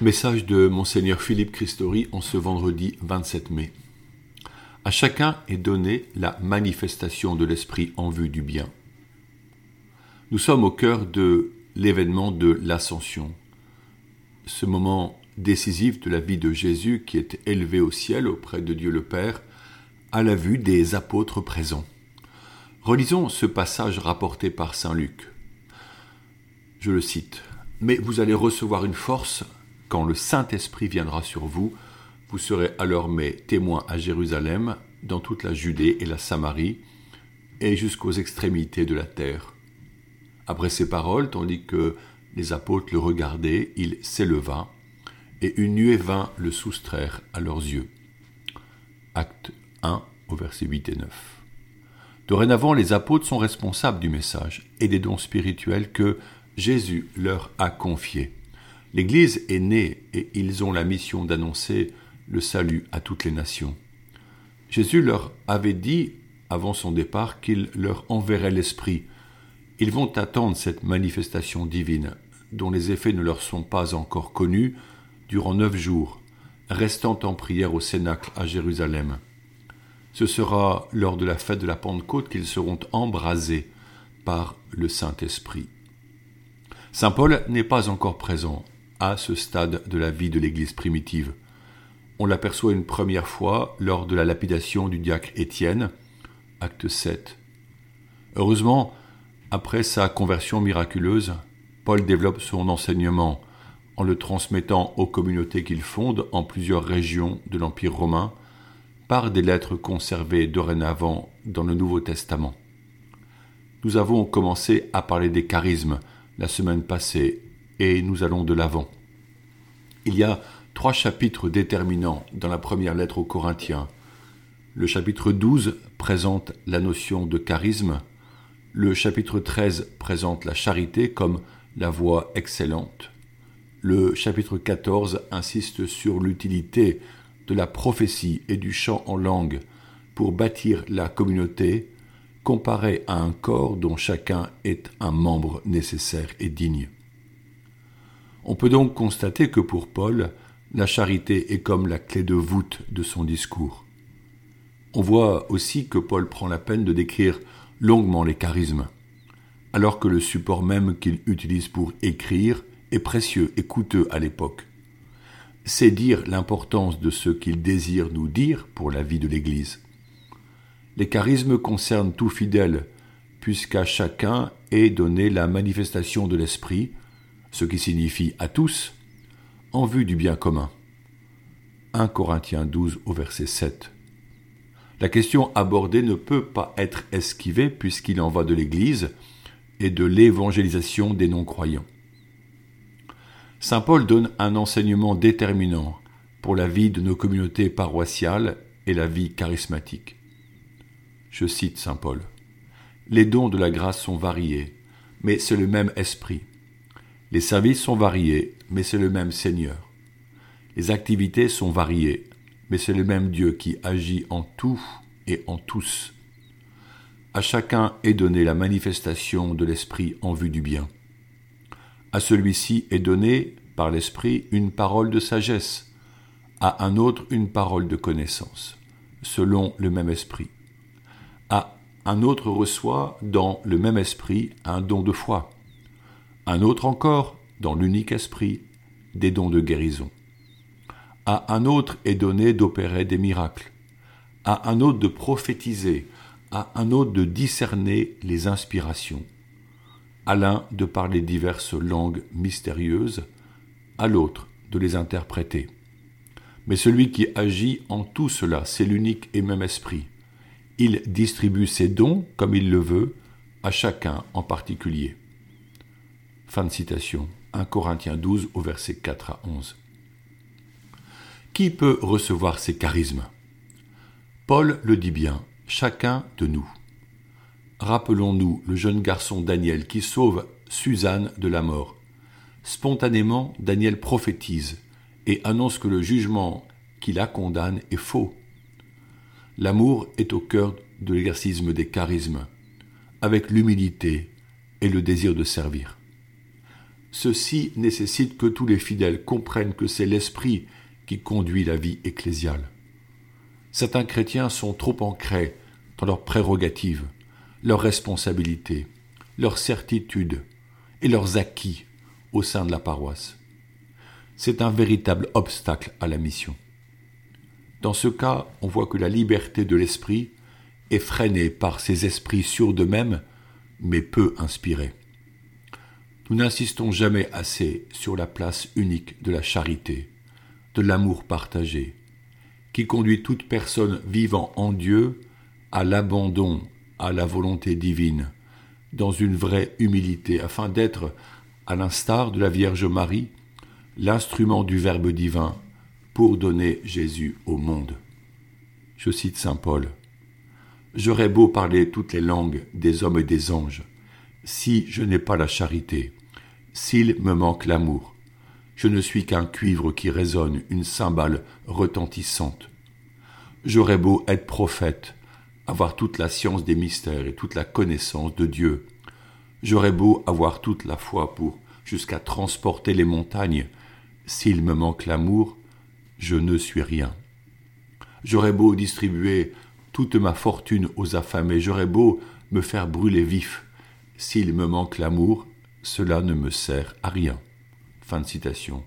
Message de Monseigneur Philippe Christori en ce vendredi 27 mai. À chacun est donnée la manifestation de l'Esprit en vue du bien. Nous sommes au cœur de l'événement de l'Ascension, ce moment décisif de la vie de Jésus qui est élevé au ciel auprès de Dieu le Père à la vue des apôtres présents. Relisons ce passage rapporté par Saint Luc. Je le cite. Mais vous allez recevoir une force quand le Saint-Esprit viendra sur vous, vous serez alors mes témoins à Jérusalem, dans toute la Judée et la Samarie, et jusqu'aux extrémités de la terre. Après ces paroles, tandis que les apôtres le regardaient, il s'éleva, et une nuée vint le soustraire à leurs yeux. Acte 1 au verset 8 et 9. Dorénavant, les apôtres sont responsables du message et des dons spirituels que Jésus leur a confiés. L'Église est née et ils ont la mission d'annoncer le salut à toutes les nations. Jésus leur avait dit avant son départ qu'il leur enverrait l'Esprit. Ils vont attendre cette manifestation divine, dont les effets ne leur sont pas encore connus, durant neuf jours, restant en prière au Cénacle à Jérusalem. Ce sera lors de la fête de la Pentecôte qu'ils seront embrasés par le Saint-Esprit. Saint Paul n'est pas encore présent à ce stade de la vie de l'Église primitive. On l'aperçoit une première fois lors de la lapidation du diacre Étienne, acte 7. Heureusement, après sa conversion miraculeuse, Paul développe son enseignement en le transmettant aux communautés qu'il fonde en plusieurs régions de l'Empire romain par des lettres conservées dorénavant dans le Nouveau Testament. Nous avons commencé à parler des charismes la semaine passée et nous allons de l'avant. Il y a trois chapitres déterminants dans la première lettre aux Corinthiens. Le chapitre 12 présente la notion de charisme, le chapitre 13 présente la charité comme la voie excellente, le chapitre 14 insiste sur l'utilité de la prophétie et du chant en langue pour bâtir la communauté, comparé à un corps dont chacun est un membre nécessaire et digne. On peut donc constater que pour Paul, la charité est comme la clé de voûte de son discours. On voit aussi que Paul prend la peine de décrire longuement les charismes, alors que le support même qu'il utilise pour écrire est précieux et coûteux à l'époque. C'est dire l'importance de ce qu'il désire nous dire pour la vie de l'Église. Les charismes concernent tout fidèle, puisqu'à chacun est donnée la manifestation de l'Esprit, ce qui signifie à tous, en vue du bien commun. 1 Corinthiens 12 au verset 7. La question abordée ne peut pas être esquivée puisqu'il en va de l'Église et de l'évangélisation des non-croyants. Saint Paul donne un enseignement déterminant pour la vie de nos communautés paroissiales et la vie charismatique. Je cite Saint Paul. Les dons de la grâce sont variés, mais c'est le même esprit. Les services sont variés, mais c'est le même Seigneur. Les activités sont variées, mais c'est le même Dieu qui agit en tout et en tous. À chacun est donnée la manifestation de l'Esprit en vue du bien. À celui-ci est donnée, par l'Esprit, une parole de sagesse, à un autre une parole de connaissance, selon le même Esprit. À un autre reçoit, dans le même Esprit, un don de foi un autre encore, dans l'unique esprit, des dons de guérison. À un autre est donné d'opérer des miracles, à un autre de prophétiser, à un autre de discerner les inspirations, à l'un de parler diverses langues mystérieuses, à l'autre de les interpréter. Mais celui qui agit en tout cela, c'est l'unique et même esprit. Il distribue ses dons comme il le veut, à chacun en particulier. Fin de citation. 1 Corinthiens 12 au verset 4 à 11. Qui peut recevoir ces charismes? Paul le dit bien, chacun de nous. Rappelons-nous le jeune garçon Daniel qui sauve Suzanne de la mort. Spontanément, Daniel prophétise et annonce que le jugement qui la condamne est faux. L'amour est au cœur de l'exercice des charismes, avec l'humilité et le désir de servir. Ceci nécessite que tous les fidèles comprennent que c'est l'Esprit qui conduit la vie ecclésiale. Certains chrétiens sont trop ancrés dans leurs prérogatives, leurs responsabilités, leurs certitudes et leurs acquis au sein de la paroisse. C'est un véritable obstacle à la mission. Dans ce cas, on voit que la liberté de l'esprit est freinée par ces esprits sûrs d'eux-mêmes, mais peu inspirés. Nous n'insistons jamais assez sur la place unique de la charité, de l'amour partagé, qui conduit toute personne vivant en Dieu à l'abandon à la volonté divine, dans une vraie humilité, afin d'être, à l'instar de la Vierge Marie, l'instrument du Verbe divin pour donner Jésus au monde. Je cite Saint Paul. J'aurais beau parler toutes les langues des hommes et des anges, si je n'ai pas la charité, s'il me manque l'amour, je ne suis qu'un cuivre qui résonne, une cymbale retentissante. J'aurais beau être prophète, avoir toute la science des mystères et toute la connaissance de Dieu. J'aurais beau avoir toute la foi pour jusqu'à transporter les montagnes. S'il me manque l'amour, je ne suis rien. J'aurais beau distribuer toute ma fortune aux affamés, j'aurais beau me faire brûler vif. S'il me manque l'amour, cela ne me sert à rien. Fin de citation.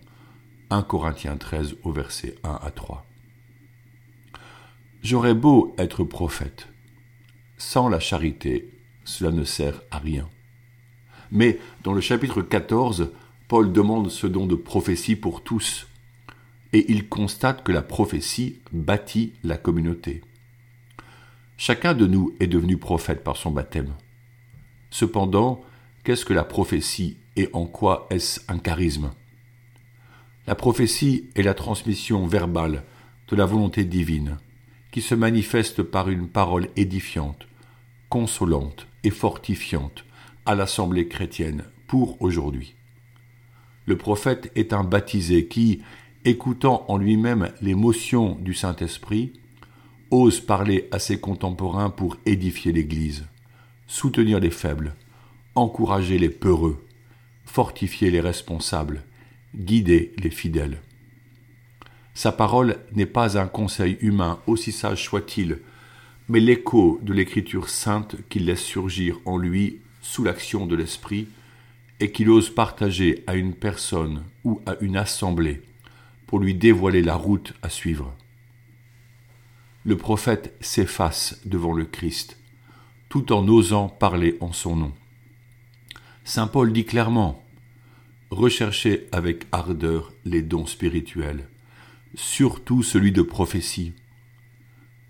1 Corinthiens 13 au verset 1 à 3. J'aurais beau être prophète. Sans la charité, cela ne sert à rien. Mais dans le chapitre 14, Paul demande ce don de prophétie pour tous, et il constate que la prophétie bâtit la communauté. Chacun de nous est devenu prophète par son baptême. Cependant, qu'est-ce que la prophétie et en quoi est-ce un charisme? La prophétie est la transmission verbale de la volonté divine qui se manifeste par une parole édifiante, consolante et fortifiante à l'Assemblée chrétienne pour aujourd'hui. Le prophète est un baptisé qui, écoutant en lui-même l'émotion du Saint-Esprit, ose parler à ses contemporains pour édifier l'Église, soutenir les faibles, encourager les peureux, fortifier les responsables, guider les fidèles. Sa parole n'est pas un conseil humain, aussi sage soit-il, mais l'écho de l'écriture sainte qu'il laisse surgir en lui sous l'action de l'Esprit et qu'il ose partager à une personne ou à une assemblée pour lui dévoiler la route à suivre. Le prophète s'efface devant le Christ, tout en osant parler en son nom. Saint Paul dit clairement Recherchez avec ardeur les dons spirituels surtout celui de prophétie.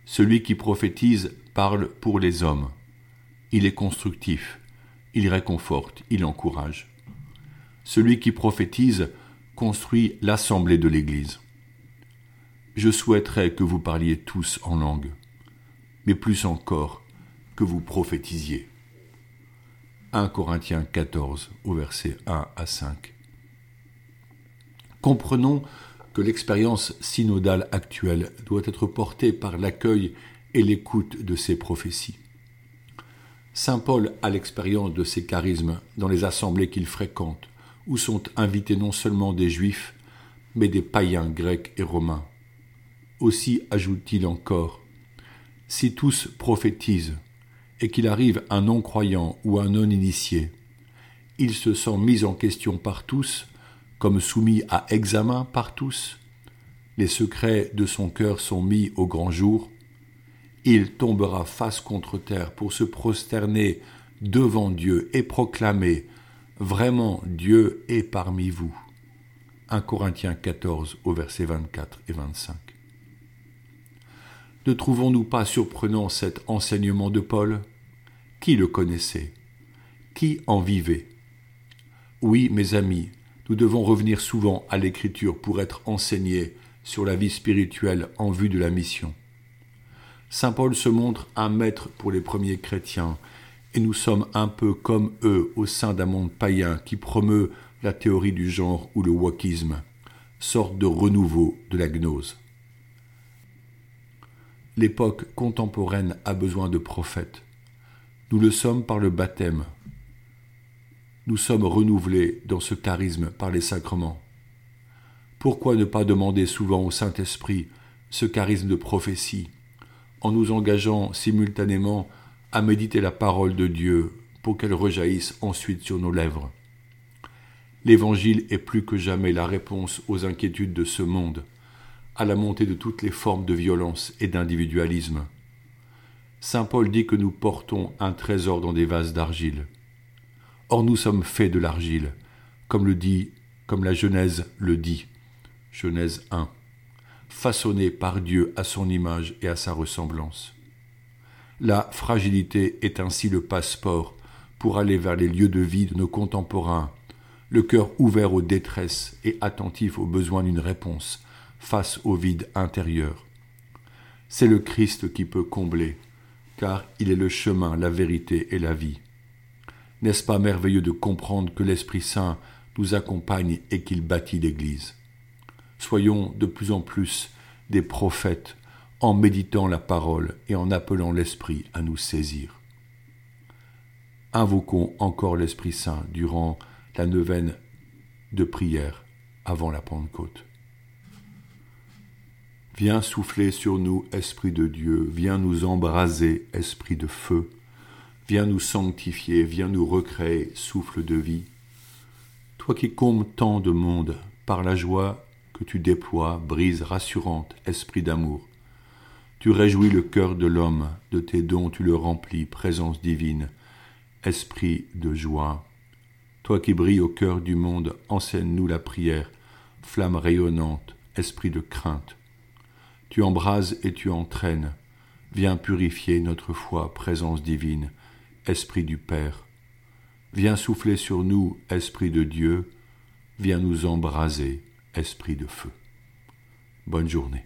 Celui qui prophétise parle pour les hommes. Il est constructif, il réconforte, il encourage. Celui qui prophétise construit l'assemblée de l'Église. Je souhaiterais que vous parliez tous en langue, mais plus encore que vous prophétisiez. 1 Corinthiens 14 au verset 1 à 5. Comprenons que l'expérience synodale actuelle doit être portée par l'accueil et l'écoute de ces prophéties. Saint Paul a l'expérience de ces charismes dans les assemblées qu'il fréquente, où sont invités non seulement des juifs, mais des païens grecs et romains. Aussi ajoute-t-il encore, si tous prophétisent, et qu'il arrive un non-croyant ou un non-initié, il se sent mis en question par tous comme soumis à examen par tous. Les secrets de son cœur sont mis au grand jour. Il tombera face contre terre pour se prosterner devant Dieu et proclamer Vraiment Dieu est parmi vous. 1 Corinthiens 14 au verset 24 et 25. Ne trouvons-nous pas surprenant cet enseignement de Paul? Qui le connaissait? Qui en vivait? Oui, mes amis, nous devons revenir souvent à l'Écriture pour être enseignés sur la vie spirituelle en vue de la mission. Saint Paul se montre un maître pour les premiers chrétiens, et nous sommes un peu comme eux au sein d'un monde païen qui promeut la théorie du genre ou le wokisme, sorte de renouveau de la gnose. L'époque contemporaine a besoin de prophètes. Nous le sommes par le baptême. nous sommes renouvelés dans ce charisme par les sacrements. Pourquoi ne pas demander souvent au Saint-Esprit ce charisme de prophétie, en nous engageant simultanément à méditer la parole de Dieu pour qu'elle rejaillisse ensuite sur nos lèvres? L'Évangile est plus que jamais la réponse aux inquiétudes de ce monde, à la montée de toutes les formes de violence et d'individualisme. Saint Paul dit que nous portons un trésor dans des vases d'argile. Or nous sommes faits de l'argile, comme le dit, comme la Genèse le dit. Genèse 1. Façonnés par Dieu à son image et à sa ressemblance. La fragilité est ainsi le passeport pour aller vers les lieux de vie de nos contemporains le cœur ouvert aux détresses et attentif aux besoins d'une réponse face au vide intérieur. C'est le Christ qui peut combler, car il est le chemin, la vérité et la vie. N'est-ce pas merveilleux de comprendre que l'Esprit Saint nous accompagne et qu'il bâtit l'Église? Soyons de plus en plus des prophètes en méditant la parole et en appelant l'Esprit à nous saisir. Invoquons encore l'Esprit Saint durant la neuvaine de prière avant la Pentecôte. Viens souffler sur nous, Esprit de Dieu, viens nous embraser, Esprit de feu, viens nous sanctifier, viens nous recréer, souffle de vie. Toi qui combles tant de monde par la joie que tu déploies, brise rassurante, Esprit d'amour. Tu réjouis le cœur de l'homme, de tes dons tu le remplis, présence divine, Esprit de joie. Toi qui brilles au cœur du monde, enseigne-nous la prière, flamme rayonnante, esprit de crainte. Tu embrases et tu entraînes, viens purifier notre foi, présence divine, esprit du Père. Viens souffler sur nous, esprit de Dieu, viens nous embraser, esprit de feu. Bonne journée.